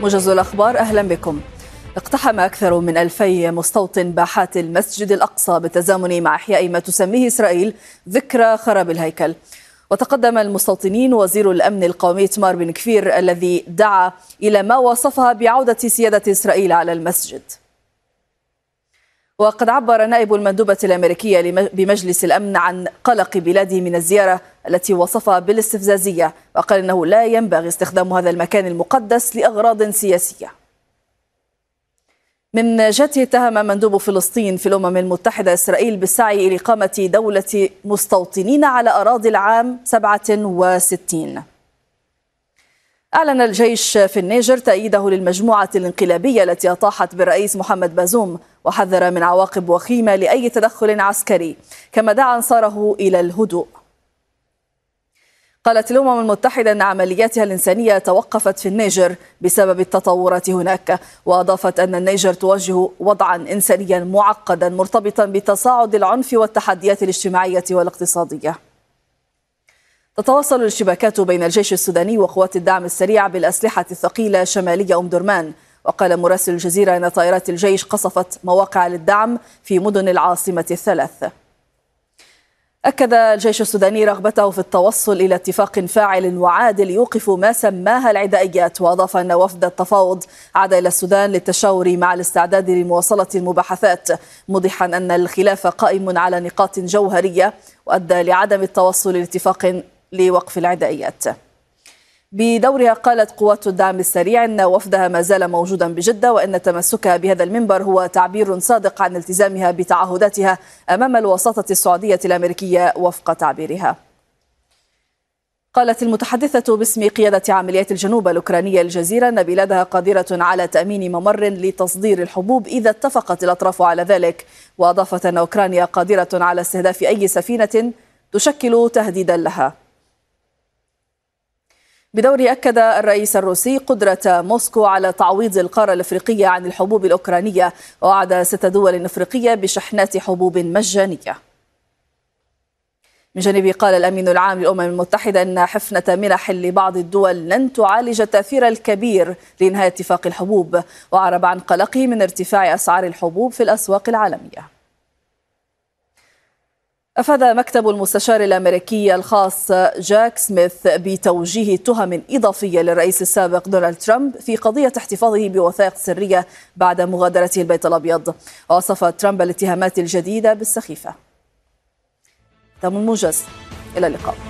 موجز الأخبار أهلا بكم. اقتحم أكثر من ألفي مستوطن باحات المسجد الأقصى بالتزامن مع إحياء ما تسميه إسرائيل ذكرى خراب الهيكل. وتقدم المستوطنين وزير الأمن القومي تمار بن كفير الذي دعا إلى ما وصفها بعودة سيادة إسرائيل على المسجد. وقد عبر نائب المندوبة الأمريكية بمجلس الأمن عن قلق بلاده من الزيارة التي وصفها بالاستفزازية وقال إنه لا ينبغي استخدام هذا المكان المقدس لأغراض سياسية. من جهته اتهم مندوب فلسطين في الأمم المتحدة إسرائيل بالسعي إلى إقامة دولة مستوطنين على أراضي العام 67 أعلن الجيش في النيجر تأييده للمجموعة الانقلابية التي أطاحت بالرئيس محمد بازوم وحذر من عواقب وخيمة لأي تدخل عسكري كما دعا أنصاره إلى الهدوء. قالت الأمم المتحدة أن عملياتها الإنسانية توقفت في النيجر بسبب التطورات هناك وأضافت أن النيجر تواجه وضعا إنسانيا معقدا مرتبطا بتصاعد العنف والتحديات الاجتماعية والاقتصادية. تتواصل الاشتباكات بين الجيش السوداني وقوات الدعم السريع بالأسلحة الثقيلة شمالي أم درمان. وقال مراسل الجزيرة أن طائرات الجيش قصفت مواقع للدعم في مدن العاصمة الثلاث. أكد الجيش السوداني رغبته في التوصل إلى اتفاق فاعل وعادل يوقف ما سماها العدائيات وأضاف أن وفد التفاوض عاد إلى السودان للتشاور مع الاستعداد لمواصلة المباحثات موضحا أن الخلاف قائم على نقاط جوهرية وأدى لعدم التوصل لاتفاق لوقف العدائيات بدورها قالت قوات الدعم السريع إن وفدها ما زال موجودا بجدة وإن تمسكها بهذا المنبر هو تعبير صادق عن التزامها بتعهداتها أمام الوساطة السعودية الأمريكية وفق تعبيرها. قالت المتحدثة باسم قيادة عمليات الجنوب الأوكرانية الجزيرة أن بلادها قادرة على تأمين ممر لتصدير الحبوب إذا اتفقت الأطراف على ذلك. وأضافت أن أوكرانيا قادرة على استهداف أي سفينة تشكل تهديدا لها. بدوره أكد الرئيس الروسي قدرة موسكو على تعويض القارة الأفريقية عن الحبوب الأوكرانية ووعد ست دول أفريقية بشحنات حبوب مجانية. من جانبه قال الأمين العام للأمم المتحدة أن حفنة منح لبعض الدول لن تعالج التأثير الكبير لإنهاء اتفاق الحبوب وعرب عن قلقه من ارتفاع أسعار الحبوب في الأسواق العالمية. أفاد مكتب المستشار الأمريكي الخاص جاك سميث بتوجيه تهم إضافية للرئيس السابق دونالد ترامب في قضية احتفاظه بوثائق سرية بعد مغادرته البيت الأبيض. ووصف ترامب الاتهامات الجديدة بالسخيفة. تم الموجز إلى اللقاء.